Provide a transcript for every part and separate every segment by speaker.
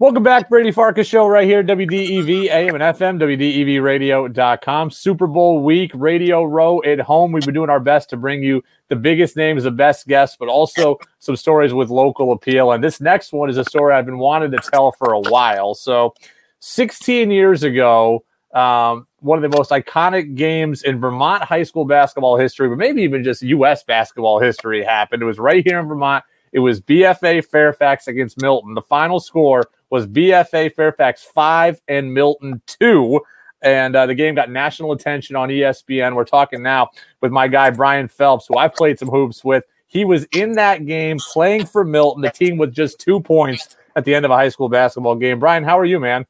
Speaker 1: Welcome back, Brady Farkas Show, right here, WDEV AM and FM, WDEVradio.com. Super Bowl week, Radio Row at home. We've been doing our best to bring you the biggest names, the best guests, but also some stories with local appeal. And this next one is a story I've been wanting to tell for a while. So, 16 years ago, um, one of the most iconic games in Vermont high school basketball history, but maybe even just U.S. basketball history happened. It was right here in Vermont. It was BFA Fairfax against Milton. The final score was BFA Fairfax 5 and Milton 2. And uh, the game got national attention on ESPN. We're talking now with my guy, Brian Phelps, who I've played some hoops with. He was in that game playing for Milton, the team with just two points at the end of a high school basketball game. Brian, how are you, man?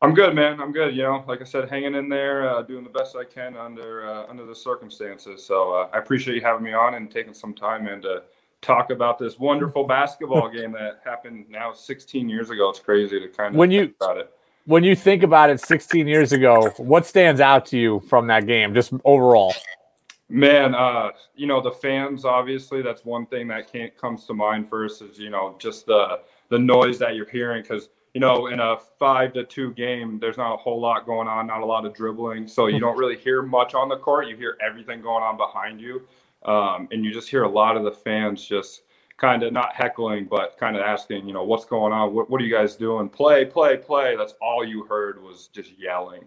Speaker 2: I'm good, man. I'm good. You know, like I said, hanging in there, uh, doing the best I can under uh, under the circumstances. So uh, I appreciate you having me on and taking some time and uh, talk about this wonderful basketball game that happened now 16 years ago. It's crazy to kind of
Speaker 1: when you
Speaker 2: about it.
Speaker 1: When you think about it 16 years ago, what stands out to you from that game, just overall?
Speaker 2: Man, uh, you know the fans. Obviously, that's one thing that can't comes to mind first. Is you know just the the noise that you're hearing because you know in a five to two game, there's not a whole lot going on, not a lot of dribbling, so you don't really hear much on the court. You hear everything going on behind you. Um, and you just hear a lot of the fans just kind of not heckling, but kind of asking, you know, what's going on? What, what are you guys doing? Play, play, play. That's all you heard was just yelling.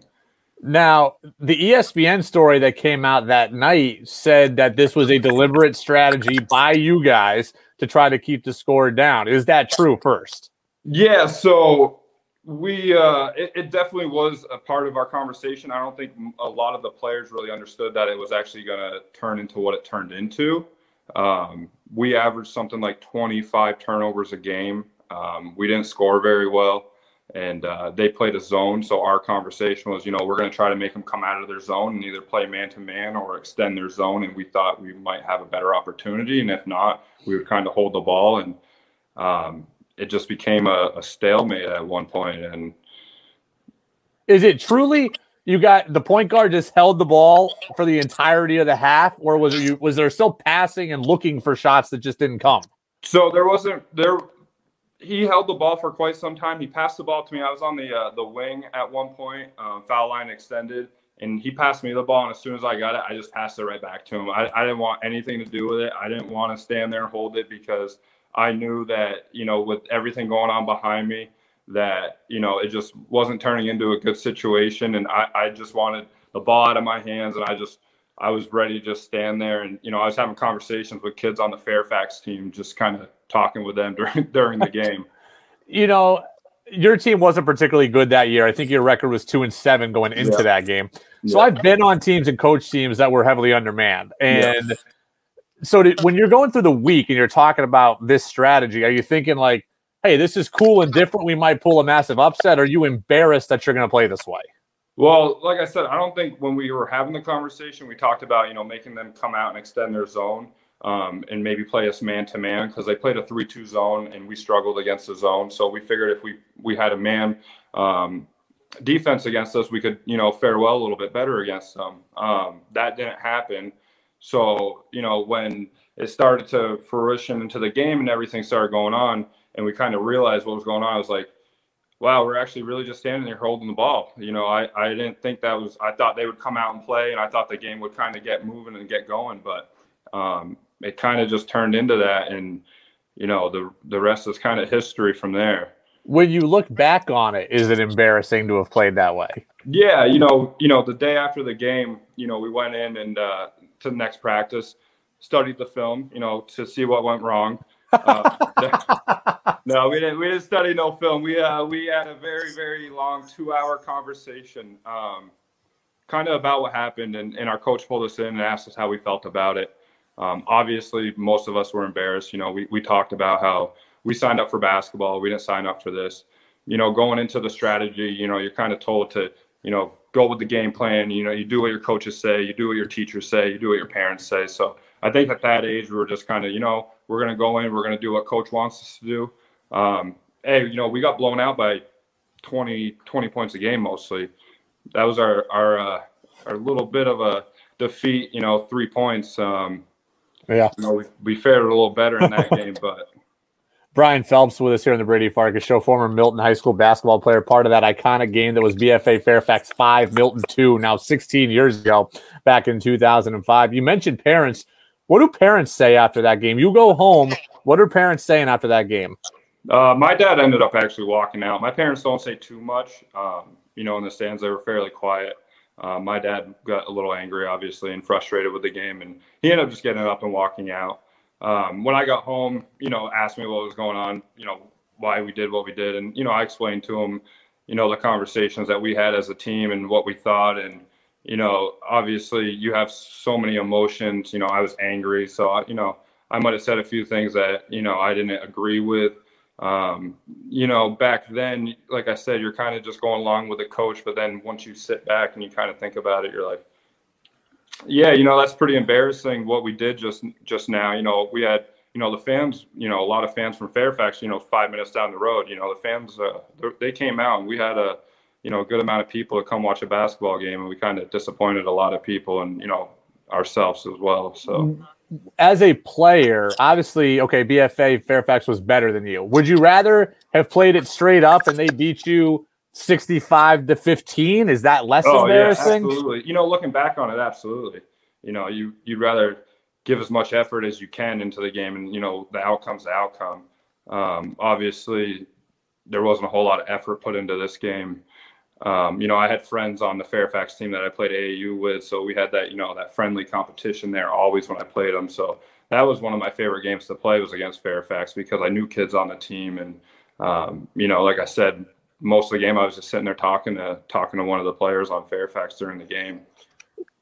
Speaker 1: Now, the ESPN story that came out that night said that this was a deliberate strategy by you guys to try to keep the score down. Is that true first?
Speaker 2: Yeah. So we uh, it, it, definitely was a part of our conversation. I don't think a lot of the players really understood that it was actually going to turn into what it turned into. Um, we averaged something like 25 turnovers a game. Um, we didn't score very well, and uh, they played a zone. So our conversation was, you know, we're going to try to make them come out of their zone and either play man to man or extend their zone. And we thought we might have a better opportunity, and if not, we would kind of hold the ball and. Um, it just became a, a stalemate at one point. And
Speaker 1: is it truly you got the point guard just held the ball for the entirety of the half, or was you was there still passing and looking for shots that just didn't come?
Speaker 2: So there wasn't there. He held the ball for quite some time. He passed the ball to me. I was on the uh, the wing at one point, um, foul line extended, and he passed me the ball. And as soon as I got it, I just passed it right back to him. I, I didn't want anything to do with it. I didn't want to stand there and hold it because I knew that, you know, with everything going on behind me, that, you know, it just wasn't turning into a good situation. And I, I just wanted the ball out of my hands. And I just, I was ready to just stand there. And, you know, I was having conversations with kids on the Fairfax team, just kind of talking with them during, during the game.
Speaker 1: you know, your team wasn't particularly good that year. I think your record was two and seven going into yeah. that game. So yeah. I've been on teams and coach teams that were heavily undermanned. And, yeah so did, when you're going through the week and you're talking about this strategy, are you thinking like, "Hey, this is cool and different. We might pull a massive upset." Are you embarrassed that you're going to play this way?
Speaker 2: Well, like I said, I don't think when we were having the conversation, we talked about you know making them come out and extend their zone um, and maybe play us man to man because they played a three-two zone and we struggled against the zone. So we figured if we we had a man um, defense against us, we could you know fare well a little bit better against them. Um, that didn't happen. So, you know, when it started to fruition into the game and everything started going on, and we kind of realized what was going on, I was like, wow, we're actually really just standing there holding the ball. You know, I, I didn't think that was, I thought they would come out and play, and I thought the game would kind of get moving and get going, but um, it kind of just turned into that. And, you know, the, the rest is kind of history from there.
Speaker 1: When you look back on it, is it embarrassing to have played that way?
Speaker 2: Yeah, you know, you know, the day after the game, you know, we went in and uh, to the next practice, studied the film, you know, to see what went wrong. Uh, no, we didn't. We didn't study no film. We uh, we had a very very long two hour conversation, um, kind of about what happened, and, and our coach pulled us in and asked us how we felt about it. Um, obviously, most of us were embarrassed. You know, we we talked about how we signed up for basketball. We didn't sign up for this. You know, going into the strategy, you know, you're kind of told to, you know, go with the game plan. You know, you do what your coaches say, you do what your teachers say, you do what your parents say. So I think at that age, we were just kind of, you know, we're going to go in, we're going to do what coach wants us to do. Um, hey, you know, we got blown out by 20, 20 points a game mostly. That was our, our, uh, our little bit of a defeat, you know, three points. Um,
Speaker 1: yeah.
Speaker 2: You know, we, we fared a little better in that game, but
Speaker 1: Brian Phelps with us here on the Brady Farkas Show, former Milton High School basketball player, part of that iconic game that was BFA Fairfax 5, Milton 2, now 16 years ago, back in 2005. You mentioned parents. What do parents say after that game? You go home. What are parents saying after that game?
Speaker 2: Uh, my dad ended up actually walking out. My parents don't say too much. Um, you know, in the stands, they were fairly quiet. Uh, my dad got a little angry, obviously, and frustrated with the game, and he ended up just getting up and walking out um, when I got home, you know, asked me what was going on, you know, why we did what we did. And, you know, I explained to him, you know, the conversations that we had as a team and what we thought. And, you know, obviously you have so many emotions. You know, I was angry. So, I, you know, I might have said a few things that, you know, I didn't agree with. Um, you know, back then, like I said, you're kind of just going along with the coach. But then once you sit back and you kind of think about it, you're like, yeah, you know that's pretty embarrassing what we did just just now. You know, we had you know the fans, you know, a lot of fans from Fairfax. You know, five minutes down the road, you know, the fans uh, they came out and we had a you know a good amount of people to come watch a basketball game, and we kind of disappointed a lot of people and you know ourselves as well. So.
Speaker 1: As a player, obviously, okay, BFA Fairfax was better than you. Would you rather have played it straight up and they beat you 65 to 15 is that less oh, embarrassing?
Speaker 2: yeah, absolutely. You know looking back on it absolutely. You know you you'd rather give as much effort as you can into the game and you know the outcome's the outcome. Um, obviously there wasn't a whole lot of effort put into this game. Um, you know i had friends on the fairfax team that i played aau with so we had that you know that friendly competition there always when i played them. So that was one of my favorite games to play was against fairfax because i knew kids on the team and um, you know like i said most of the game I was just sitting there talking to talking to one of the players on Fairfax during the game.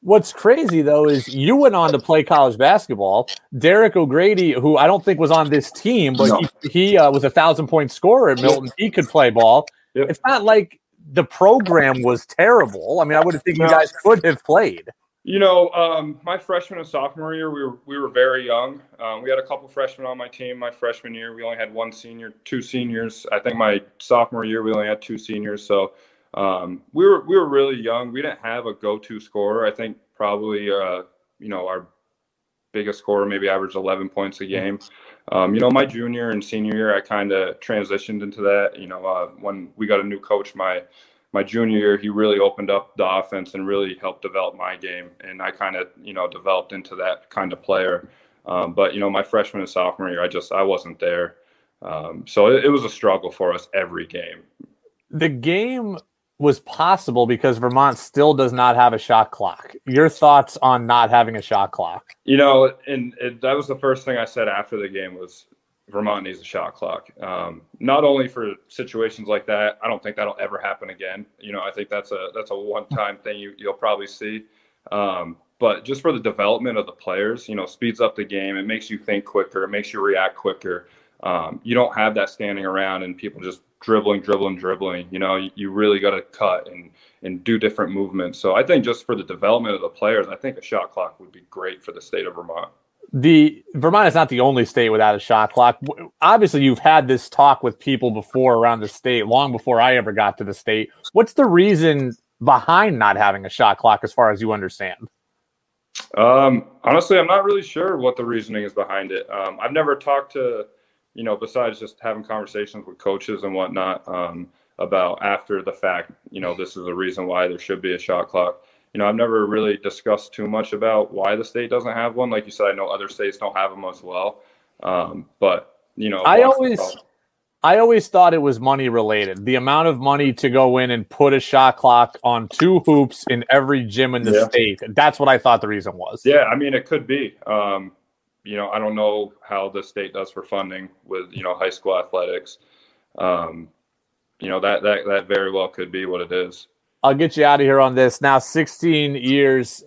Speaker 1: What's crazy though is you went on to play college basketball. Derek O'Grady, who I don't think was on this team, but no. he, he uh, was a thousand point scorer at Milton. He could play ball. Yep. It's not like the program was terrible. I mean, I would have think no. you guys could have played.
Speaker 2: You know, um, my freshman and sophomore year, we were we were very young. Um, we had a couple freshmen on my team. My freshman year, we only had one senior, two seniors. I think my sophomore year, we only had two seniors. So um, we were we were really young. We didn't have a go-to scorer. I think probably uh, you know our biggest scorer maybe averaged 11 points a game. Um, you know, my junior and senior year, I kind of transitioned into that. You know, uh, when we got a new coach, my my junior year, he really opened up the offense and really helped develop my game. And I kind of, you know, developed into that kind of player. Um, but you know, my freshman and sophomore year, I just I wasn't there. Um, so it, it was a struggle for us every game.
Speaker 1: The game was possible because Vermont still does not have a shot clock. Your thoughts on not having a shot clock?
Speaker 2: You know, and it, that was the first thing I said after the game was Vermont needs a shot clock. Um, not only for situations like that, I don't think that'll ever happen again. You know, I think that's a that's a one time thing you you'll probably see. Um, but just for the development of the players, you know, speeds up the game. It makes you think quicker. It makes you react quicker. Um, you don't have that standing around and people just dribbling, dribbling, dribbling. You know, you, you really got to cut and and do different movements. So I think just for the development of the players, I think a shot clock would be great for the state of Vermont
Speaker 1: the Vermont is not the only state without a shot clock. Obviously, you've had this talk with people before around the state, long before I ever got to the state. What's the reason behind not having a shot clock, as far as you understand?
Speaker 2: Um, honestly, I'm not really sure what the reasoning is behind it. Um, I've never talked to, you know, besides just having conversations with coaches and whatnot um, about after the fact, you know, this is the reason why there should be a shot clock you know, I've never really discussed too much about why the state doesn't have one. Like you said, I know other states don't have them as well. Um, but you know,
Speaker 1: I always, I always thought it was money related. The amount of money to go in and put a shot clock on two hoops in every gym in the yeah. state. That's what I thought the reason was.
Speaker 2: Yeah, I mean, it could be. Um, you know, I don't know how the state does for funding with you know high school athletics. Um, you know that that that very well could be what it is.
Speaker 1: I'll get you out of here on this. Now, 16 years.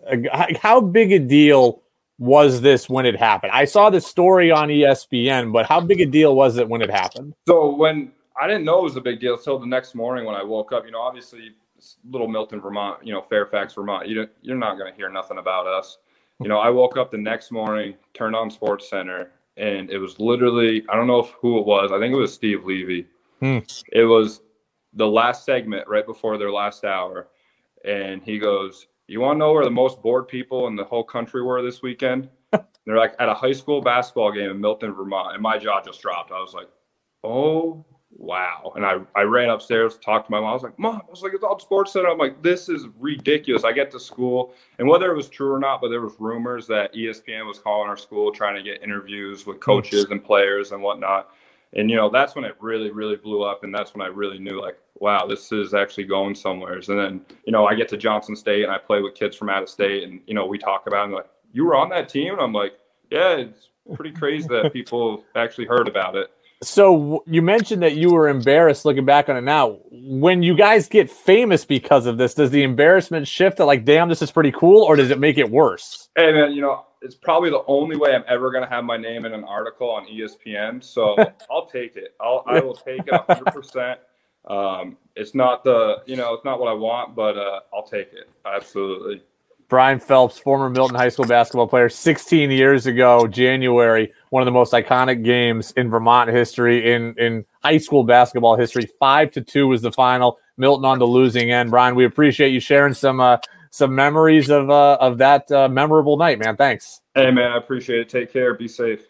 Speaker 1: How big a deal was this when it happened? I saw the story on ESPN, but how big a deal was it when it happened?
Speaker 2: So when I didn't know it was a big deal until the next morning when I woke up. You know, obviously, little Milton, Vermont. You know, Fairfax, Vermont. You you're not going to hear nothing about us. You know, I woke up the next morning, turned on SportsCenter, and it was literally I don't know if, who it was. I think it was Steve Levy. Hmm. It was the last segment right before their last hour, and he goes, "You want to know where the most bored people in the whole country were this weekend?" They're like at a high school basketball game in Milton, Vermont, and my jaw just dropped. I was like, oh wow. And I, I ran upstairs, talked to my mom. I was like, Mom, I was like, it's all SportsCenter. I'm like, this is ridiculous. I get to school, and whether it was true or not, but there was rumors that ESPN was calling our school trying to get interviews with coaches and players and whatnot. And you know, that's when it really, really blew up, and that's when I really knew, like, wow, this is actually going somewheres. And then, you know, I get to Johnson State and I play with kids from out of state, and you know, we talk about it, like, you were on that team, and I'm like, yeah, it's pretty crazy that people actually heard about it.
Speaker 1: So you mentioned that you were embarrassed looking back on it now. When you guys get famous because of this, does the embarrassment shift to like, damn, this is pretty cool, or does it make it worse?
Speaker 2: Hey man, you know, it's probably the only way I'm ever gonna have my name in an article on ESPN. So I'll take it. I'll I will take it 100. percent um, It's not the you know, it's not what I want, but uh, I'll take it. Absolutely.
Speaker 1: Brian Phelps, former Milton High School basketball player, 16 years ago, January, one of the most iconic games in Vermont history, in in high school basketball history. Five to two was the final. Milton on the losing end. Brian, we appreciate you sharing some uh, some memories of uh, of that uh, memorable night, man. Thanks.
Speaker 2: Hey, man, I appreciate it. Take care. Be safe.